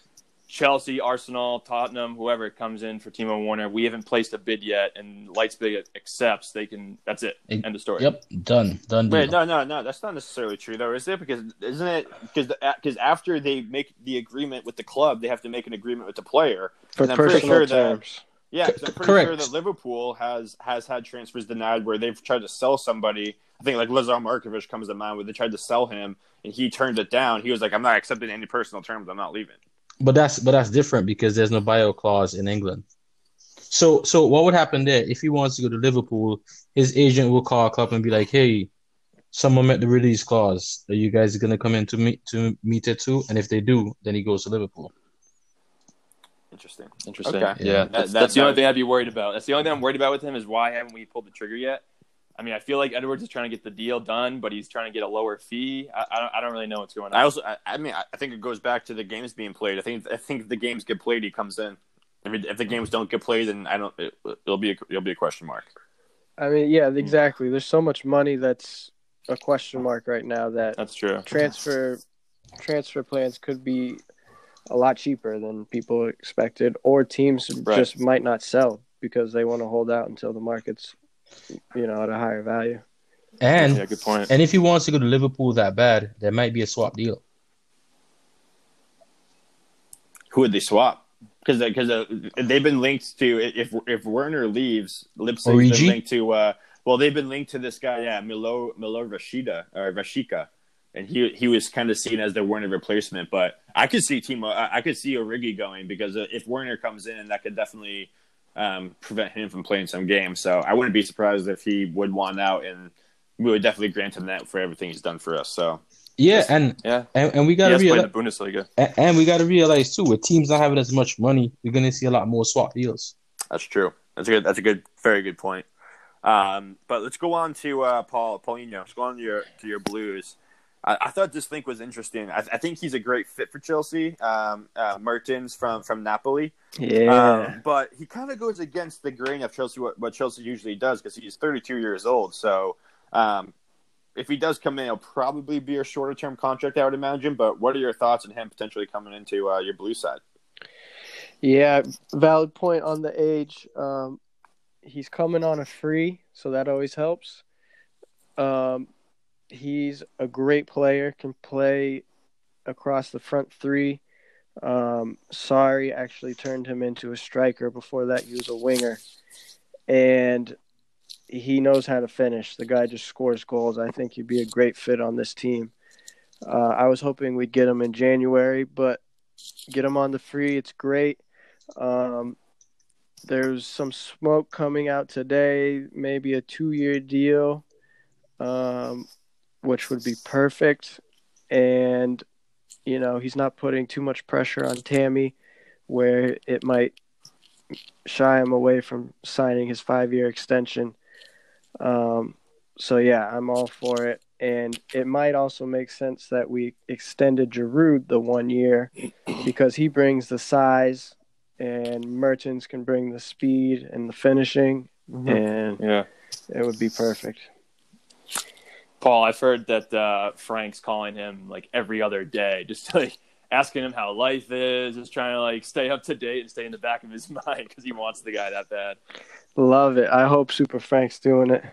Chelsea, Arsenal, Tottenham, whoever comes in for Timo Werner, we haven't placed a bid yet, and Leipzig accepts. They can. That's it. it End of story. Yep, done, done. Wait, no, no, no. That's not necessarily true, though, is it? Because isn't it because because after they make the agreement with the club, they have to make an agreement with the player. For personal sure terms. That, yeah, because I'm pretty Correct. sure that Liverpool has has had transfers denied where they've tried to sell somebody. I think like Lazar Markovic comes to mind where they tried to sell him and he turned it down. He was like, "I'm not accepting any personal terms. I'm not leaving." But that's but that's different because there's no buyout clause in England. So so what would happen there if he wants to go to Liverpool? His agent will call a club and be like, "Hey, someone met the release clause. Are you guys gonna come in to meet to meet it too?" And if they do, then he goes to Liverpool. Interesting. Interesting. Okay. Yeah, that's, that, that's the only thing I'd be worried about. That's the only thing I'm worried about with him is why haven't we pulled the trigger yet? I mean, I feel like Edwards is trying to get the deal done, but he's trying to get a lower fee. I, I, don't, I don't really know what's going on. I also, I, I, mean, I think it goes back to the games being played. I think, I think if the games get played, he comes in. I mean, if the games don't get played, then I don't. It, will be, a, it'll be a question mark. I mean, yeah, exactly. There's so much money that's a question mark right now that That's true. transfer transfer plans could be a lot cheaper than people expected, or teams Right. just might not sell because they want to hold out until the market's, you know, at a higher value. And yeah, good point. and if he wants to go to Liverpool that bad, there might be a swap deal. Who would they swap? Because because uh, they've been linked to if if Werner leaves, Leipzig's been linked to. Uh, well, they've been linked to this guy, yeah, Milo Milo Rashida or Rashica, and he he was kind of seen as the Werner replacement. But I could see Timo, I I could see Origi going because uh, if Werner comes in, that could definitely um, prevent him from playing some games. So I wouldn't be surprised if he would want out, and we would definitely grant him that for everything he's done for us. So Yeah, and Yeah, and, and we gotta has played realize, the Bundesliga. and, and we gotta realize too, with teams not having as much money, we're gonna see a lot more swap deals. That's true. That's a good. That's a good. Very good point. Um, but let's go on to uh, Paul Paulinho. Let's go on to your to your Blues. I, I thought this link was interesting. I, I think he's a great fit for Chelsea. Um, uh, Mertens from from Napoli, Yeah. um, but he kind of goes against the grain of Chelsea what, what Chelsea usually does because he's 32 years old. So um, if he does come in, it'll probably be a shorter term contract, I would imagine. But what are your thoughts on him potentially coming into uh, your Blue side? Yeah, valid point on the age. Um, he's coming on a free, so that always helps. Um, he's a great player, can play across the front three. Um, Sarri, actually turned him into a striker. Before that, he was a winger, and he knows how to finish. The guy just scores goals. I think he'd be a great fit on this team. Uh, I was hoping we'd get him in January, but get him on the free. It's great. Um, there's some smoke coming out today, maybe a two-year deal, um, which would be perfect. And you know, he's not putting too much pressure on Tammy, where it might shy him away from signing his five-year extension. Um, so yeah, I'm all for it. And it might also make sense that we extended Giroud the one year because he brings the size and Mertens can bring the speed and the finishing and Yeah, it would be perfect. Paul, I've heard that uh, Frank's calling him like every other day, just like asking him how life is, just trying to like stay up to date and stay in the back of his mind because he wants the guy that bad. Love it. I hope Super Frank's doing it.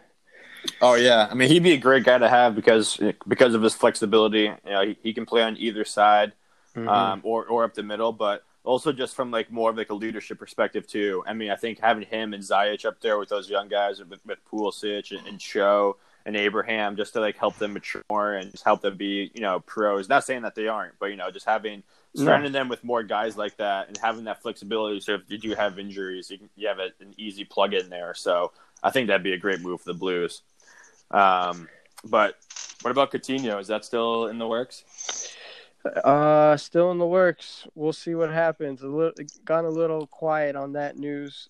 Oh yeah, I mean he'd be a great guy to have because because of his flexibility. You know, he, he can play on either side, um, or or up the middle, but also just from like more of like a leadership perspective too. I mean, I think having him and Ziyech up there with those young guys with, with Pulisic and, and Cho and Abraham just to like help them mature more and just help them be you know pros. Not saying that they aren't, but you know just having No. surrounding them with more guys like that and having that flexibility. So if you do have injuries, you, can, you have a, an easy plug in there. So I think that'd be a great move for the Blues. Um, but What about Coutinho? Is that still in the works? Uh, still in the works. We'll see what happens. A little gone a little quiet on that news.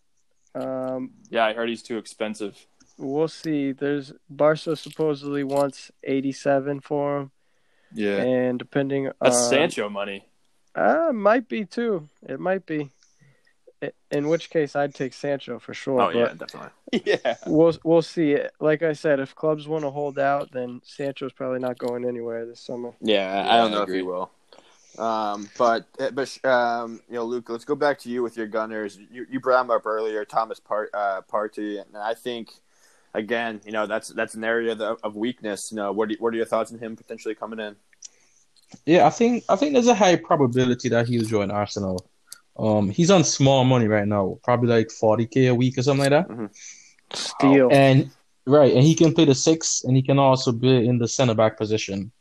Um, Yeah, I heard he's too expensive. We'll see. There's Barca supposedly wants 87 for him, Yeah, and depending that's on Sancho money. Uh, might be too. It might be. In which case, I'd take Sancho for sure. oh yeah, definitely. yeah, we'll we'll see. Like I said, if clubs want to hold out, then Sancho's probably not going anywhere this summer. Yeah, Yeah, I don't I know if he will. Um, but but um, you know, Luke, let's go back to you with your Gunners. You, you brought him up earlier, Thomas Part uh, Partey, and I think again, you know, that's that's an area of, of weakness. You know, what are, what are your thoughts on him potentially coming in? Yeah, I think I think there's a high probability that he'll join Arsenal. Um, he's on small money right now, probably like 40k a week or something like that. Steal. And right, and he can play the six, and he can also be in the center back position,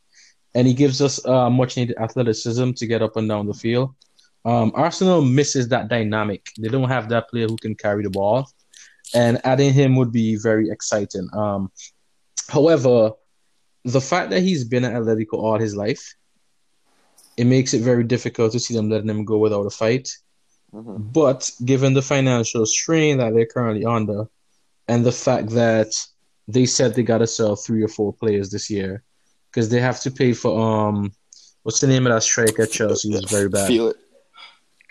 and he gives us uh, much needed athleticism to get up and down the field. Um, Arsenal misses that dynamic. They don't have that player who can carry the ball, and adding him would be very exciting. Um, however, the fact that he's been at Atletico all his life, it makes it very difficult to see them letting him go without a fight. Mhm. But given the financial strain that they're currently under, and the fact that they said they gotta sell three or four players this year, because they have to pay for um, what's the name of that striker Chelsea? Who's very bad. Feel it.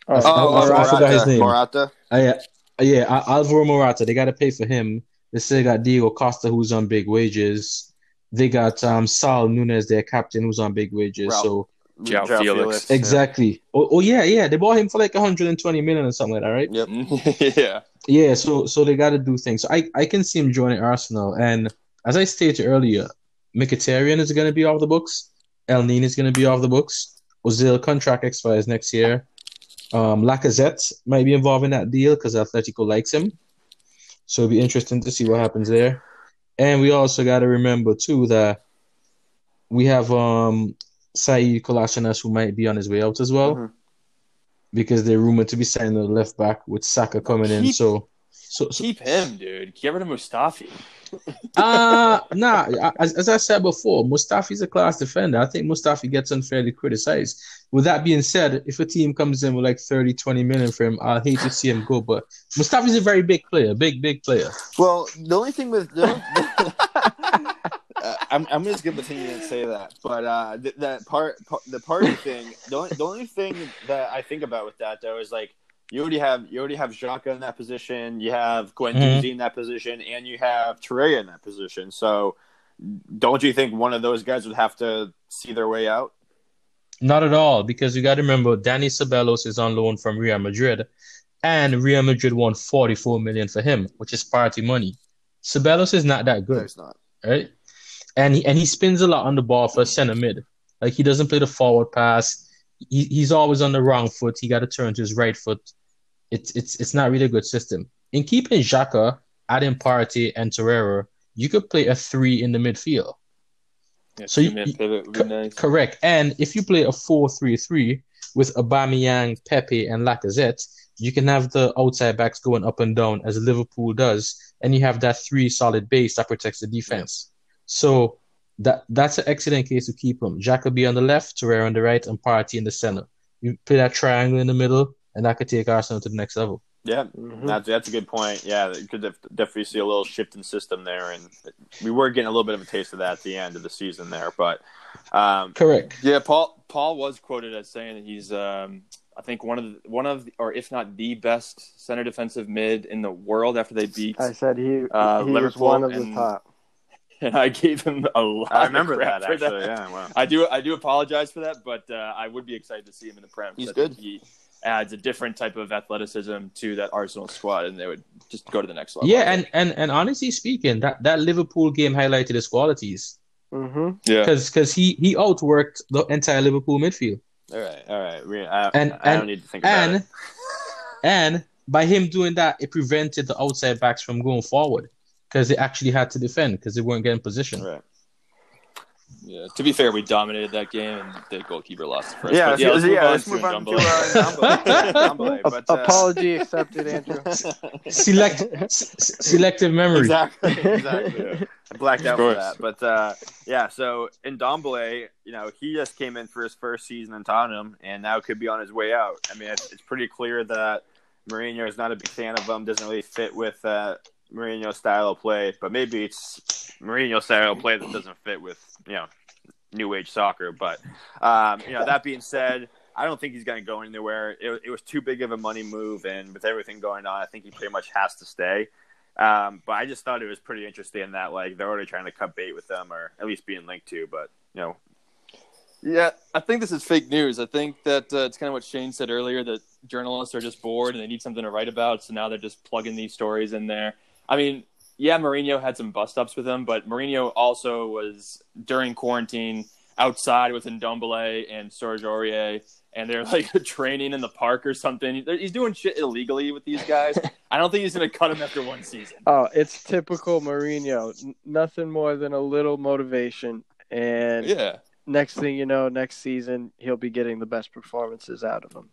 Oh, I- I- I Morata. forgot his name. Morata. Uh, yeah, yeah, Al- Alvaro Morata. They gotta pay for him, They still got Diego Costa, who's on big wages. They got um, Saul Niguez, their captain, who's on big wages. Ralph. So João Felix. exactly. Oh, oh yeah, yeah. They bought him for like 120 million or something like that, right? Yep. yeah. Yeah. So so they got to do things. So I I can see him joining Arsenal, and as I stated earlier, Mkhitaryan is going to be off the books. Elneny is going to be off the books. Ozil contract expires next year. Um, Lacazette might be involved in that deal because Atletico likes him. So it'll be interesting to see what happens there. And we also got to remember too that we have um Sead Kolasinac who might be on his way out as well Mhm. because they're rumored to be signing the left back with Saka coming in. So, so, so Keep him, dude. Get rid of Mustafi. uh nah. As, as I said before, Mustafi's a class defender. I think Mustafi gets unfairly criticized. With that being said, if a team comes in with like 30, 20 million for him, I'll hate to see him go. But Mustafi's a very big player, big, big player. Well, the only thing with the Uh, I'm I'm just gonna continue to say that, but uh, th- that part, part the party thing. The only, the only thing that I think about with that though is like you already have you already have Xhaka in that position, you have Guendouzi Mhm. in that position, and you have Torreira in that position. So, don't you think one of those guys would have to see their way out? Not at all, because you got to remember Danny Ceballos is on loan from Real Madrid, and Real Madrid won 44 million for him, which is party money. Ceballos is not that good. There's not. right? And he and he spins a lot on the ball for center mid. Like he doesn't play the forward pass. He, he's always on the wrong foot. He got to turn to his right foot. It's it's it's not really a good system. In keeping Xhaka, adding Partey and Torreira, you could play a three in the midfield. Yeah, So you- two-man pivot would be nice. Correct. And if you play a 4-3-3 with Aubameyang, Pepe, and Lacazette, you can have the outside backs going up and down as Liverpool does, and you have that three solid base that protects the defense. So that that's an excellent case to keep will be on the left, Torreira on the right, and Partey in the center. You play that triangle in the middle, and that could take Arsenal to the next level. Yeah, Mhm. that's that's a good point. Yeah, you could def- definitely see a little shift in system there, and we were getting a little bit of a taste of that at the end of the season there. But um, Correct. Yeah, Paul Paul was quoted as saying that he's um, I think one of the, one of the, or if not the best center defensive mid in the world after they beat I said he Uh, he was Liverpool one of the and- top. and I gave him a lot. I of remember crap that for actually. Yeah, wow. I do I do apologize for that, but uh, I would be excited to see him in the Prem. He's good. He adds a different type of athleticism to that Arsenal squad, and they would just go to the next level. Yeah, and, and and honestly speaking, that, that Liverpool game highlighted his qualities hmm yeah, because because he he outworked the entire Liverpool midfield. All right, all right. I, And- I don't and- need to think about and it. and by him doing that, it prevented the outside backs from going forward because they actually had to defend because they weren't getting position. Right. Yeah. To be fair, we dominated that game, and the goalkeeper lost the first. Yeah, But let's, yeah, let's to move on to Ndombele. uh, Ndombele. Ndombele, but, uh, Apology accepted, Andrew. Select s- s- selective memory. exactly, exactly. I blacked out for that, but uh, yeah. So Ndombele, you know, he just came in for his first season in Tottenham, and now could be on his way out. I mean, it's, it's pretty clear that Mourinho is not a big fan of him. Doesn't really fit with uh, Mourinho's style of play, but maybe it's Mourinho's style of play that doesn't fit with you know new age soccer. But um, you know, that being said. I don't think he's going to go anywhere. It, it was too big of a money move, and with everything going on, I think he pretty much has to stay. Um, but I just thought it was pretty interesting that like they're already trying to cut bait with them, or at least being linked to. But you know, Yeah, I think this is fake news. I think that uh, it's kind of what Shane said earlier that journalists are just bored and they need something to write about, so now they're just plugging these stories in there. I mean, yeah, Mourinho had some bust ups with him, but Mourinho also was during quarantine outside with Ndombele and Serge Aurier, and they're like training in the park or something. He's doing shit illegally with these guys. I don't think he's going to cut him after one season. Oh, it's typical Mourinho. N- nothing more than a little motivation, and Yeah. next thing you know, next season he'll be getting the best performances out of him.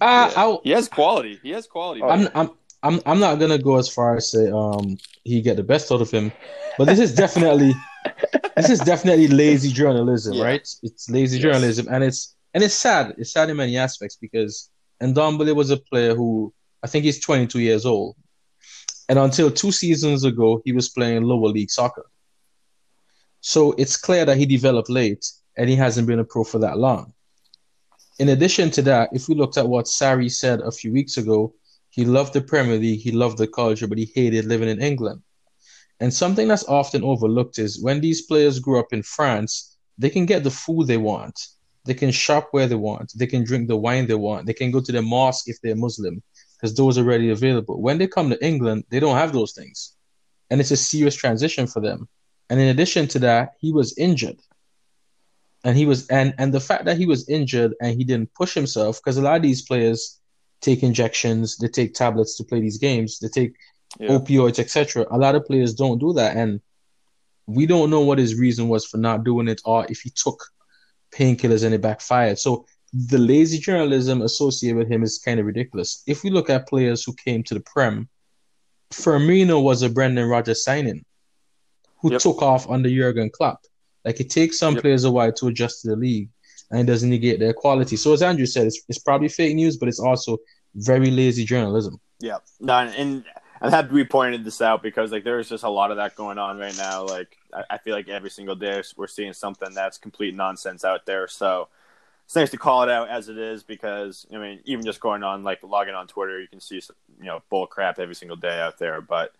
Uh, Yeah. I'll- He has quality. He has quality. Oh, I'm, I'm, I'm, I'm not gonna go as far as say um he get the best out of him, but this is definitely this is definitely lazy journalism, Yeah. right? It's lazy Yes. journalism, and it's and it's sad. It's sad in many aspects because Ndombele was a player who I think he's 22 years old, and until two seasons ago he was playing lower league soccer. So it's clear that he developed late, and he hasn't been a pro for that long. In addition to that, if we looked at what Sari said a few weeks ago, he loved the Premier League, he loved the culture, but he hated living in England. And something that's often overlooked is when these players grow up in France, they can get the food they want. They can shop where they want. They can drink the wine they want. They can go to the mosque if they're Muslim, because those are ready available. When they come to England, they don't have those things. And it's a serious transition for them. And in addition to that, he was injured. And he was and and the fact that he was injured and he didn't push himself, because a lot of these players take injections, they take tablets to play these games, they take yeah. opioids, etc. A lot of players don't do that, and we don't know what his reason was for not doing it, or if he took painkillers and it backfired. So the lazy journalism associated with him is kind of ridiculous. If we look at players who came to the Prem, Firmino was a Brendan Rodgers signing who yep. took off under Jurgen Klopp. Like it takes some yep. players a while to adjust to the league, and it doesn't negate their quality. So as Andrew said, it's, it's probably fake news, but it's also very lazy journalism. Yeah, no, and I'm happy we pointed this out because like there's just a lot of that going on right now. Like I, I feel like every single day we're seeing something that's complete nonsense out there. So it's nice to call it out as it is because I mean even just going on like logging on Twitter, you can see you know bull crap every single day out there. But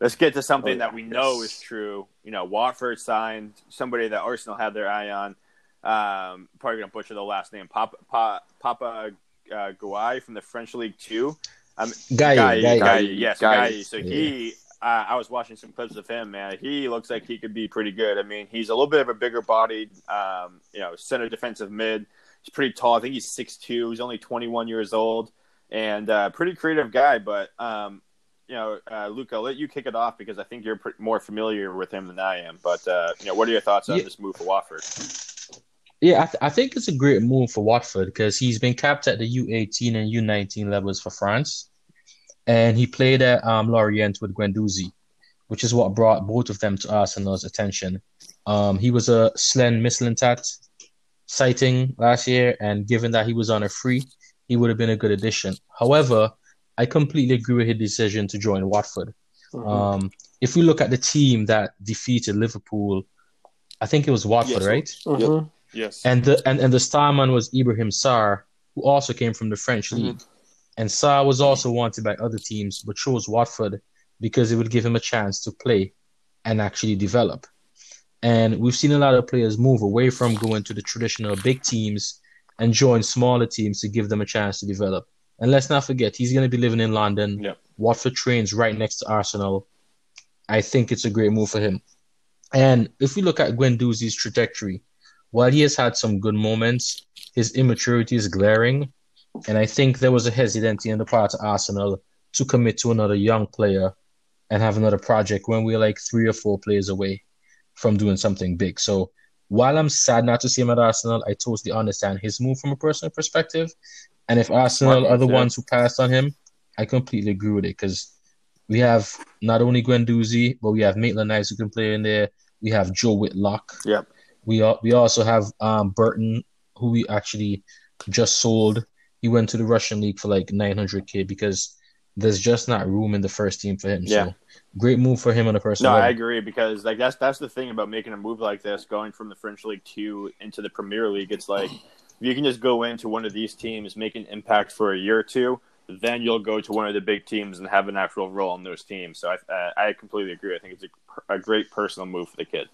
let's get to something oh, yeah. that we know is true. You know, Watford signed somebody that Arsenal had their eye on. Um, probably gonna butcher the last name, Papa Papa, Papa uh, Gueye from the French League Two. Um, Guy, Guy, Guy, Guy, yes, Guy. Guy. So yeah. he, uh, I was watching some clips of him. Man, he looks like he could be pretty good. I mean, he's a little bit of a bigger bodied, um, you know, center defensive mid. He's pretty tall. I think he's six two. He's only 21 years old, and uh, pretty creative guy. But um, you know, uh, Luke, I'll let you kick it off because I think you're more familiar with him than I am. But uh, you know, what are your thoughts on yeah. this move for Watford? Yeah, I, th- I, think it's a great move for Watford because he's been capped at the U18 and U19 levels for France, and he played at um, Lorient with Guendouzi, which is what brought both of them to Arsenal's attention. Um, he was a Sven Mislintat sighting last year, and given that he was on a free, he would have been a good addition. However, I completely agree with his decision to join Watford. Mm-hmm. Um, if we look at the team that defeated Liverpool, I think it was Watford, yes. right? Mm-hmm. Yes. And the and, and the starman was Ibrahim Sarr, who also came from the French mm-hmm. league. And Sarr was also wanted by other teams, but chose Watford because it would give him a chance to play and actually develop. And we've seen a lot of players move away from going to the traditional big teams and join smaller teams to give them a chance to develop. And let's not forget, he's going to be living in London. Yep. Watford trains right next to Arsenal. I think it's a great move for him. And if we look at Guendouzi's trajectory, while he has had some good moments, his immaturity is glaring. And I think there was a hesitancy on the part of Arsenal to commit to another young player and have another project when we're like three or four players away from doing something big. So while I'm sad not to see him at Arsenal, I totally understand his move from a personal perspective. And if Arsenal are the ones who passed on him, I completely agree with it because we have not only Guendouzi, but we have Maitland Niles who can play in there. We have Joe Willock. Yep. We are, we also have um, Burton, who we actually just sold. He went to the Russian league for like 900k because there's just not room in the first team for him. Yeah. So great move for him on a personal. No, level. I agree because like that's that's the thing about making a move like this, going from the French league two into the Premier League. It's like if you can just go into one of these teams, make an impact for a year or two, then you'll go to one of the big teams and have an actual role in those teams. So I, uh, I completely agree. I think it's a, a, great personal move for the kid.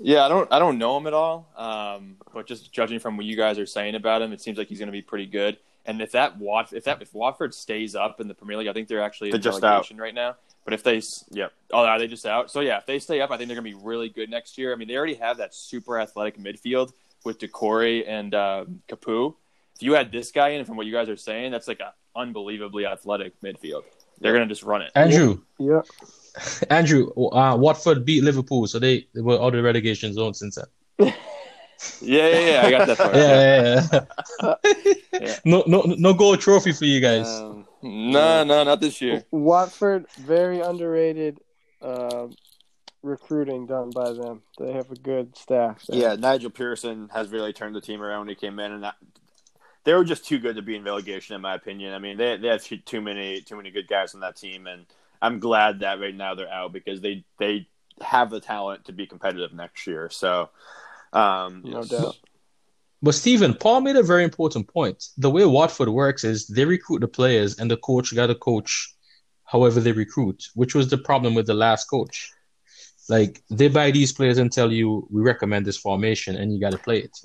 Yeah, I don't I don't know him at all, um, but just judging from what you guys are saying about him, it seems like he's going to be pretty good. And if that Wat if that if Watford stays up in the Premier League, I think they're actually they're just out right now. But if they, yeah, Oh, are they just out? So yeah, if they stay up, I think they're going to be really good next year. I mean, they already have that super athletic midfield with Doucouré and uh, Capoue. If you had this guy in, from what you guys are saying, that's like an unbelievably athletic midfield. They're going to just run it. Andrew. Yeah. Andrew, uh, Watford beat Liverpool, so they, they were out of the relegation zone since then. yeah, yeah, yeah. I got that part. yeah, yeah, yeah. yeah. No, no, no gold trophy for you guys. Um, no, no, not this year. Watford, very underrated. Uh, recruiting done by them. They have a good staff. There. Yeah, Nigel Pearson has really turned the team around when he came in, and that, they were just too good to be in relegation, in my opinion. I mean, they they have too many too many good guys on that team, and I'm glad that right now they're out because they they have the talent to be competitive next year. So, um, no doubt. But Stephen, Paul made a very important point. The way Watford works is they recruit the players, and the coach got to coach however they recruit, which was the problem with the last coach. Like they buy these players and tell you we recommend this formation and you got to play it.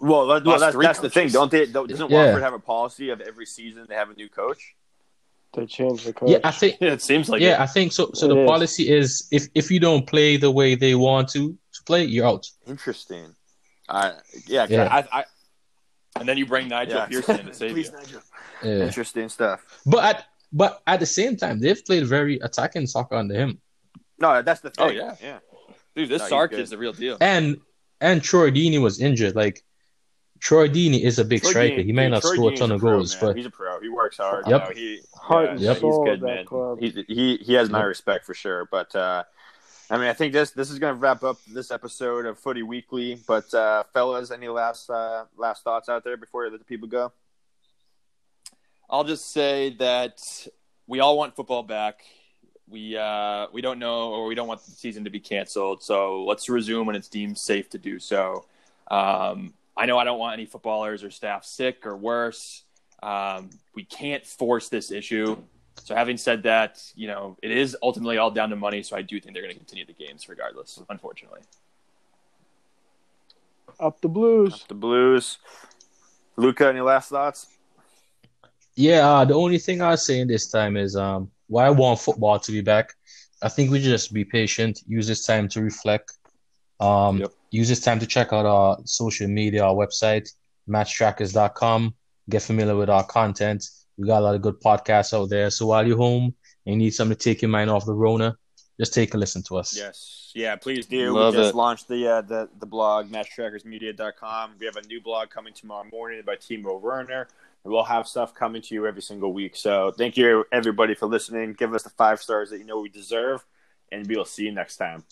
Well, well that's, that's the thing, don't they? Don't, doesn't yeah. Watford have a policy of every season they have a new coach? They change the coach. Yeah, I think yeah, it seems like yeah, it. I think so. So it the is. policy is if if you don't play the way they want to to play, you're out. Interesting. Uh, yeah, yeah. I, I, and then you bring Nigel yeah. Pearson in to save Please, you. Nigel. Yeah. Interesting stuff. But at but at the same time, they've played very attacking soccer under him. No, that's the oh, thing. Oh yeah, yeah. Dude, this no, Sark is the real deal. And and Troy Deeney was injured. Like Troy Deeney is a big Troy striker. Deeney, he may not Troy score Deeney's a ton of pro, goals, man. but he's a pro. He works hard. Yep. You know, he heart and yep. he's good, man. Club. He, he he has my yep. respect for sure. But uh, I mean, I think this this is going to wrap up this episode of Footy Weekly. But uh, fellas, any last uh, last thoughts out there before the people go? I'll just say that we all want football back. We uh, we don't know, or we don't want the season to be canceled. So let's resume when it's deemed safe to do so. Um, I know I don't want any footballers or staff sick or worse. Um, we can't force this issue. So having said that, you know, it is ultimately all down to money. So I do think they're going to continue the games regardless, unfortunately. Up the Blues. Up the Blues. Luca, any last thoughts? Yeah, uh, the only thing I was saying this time is um, why I want football to be back. I think we just be patient, use this time to reflect, um, yep. use this time to check out our social media, our website, matchtrackers.com, get familiar with our content. We got a lot of good podcasts out there. So while you're home and you need something to take your mind off the Rona, just take a listen to us. Yes. Yeah, please do. Love we just it. launched the, uh, the the blog, matchtrackersmedia.com. We have a new blog coming tomorrow morning by Timo Werner. We'll have stuff coming to you every single week. So thank you, everybody, for listening. Give us the five stars that you know we deserve, and we will see you next time.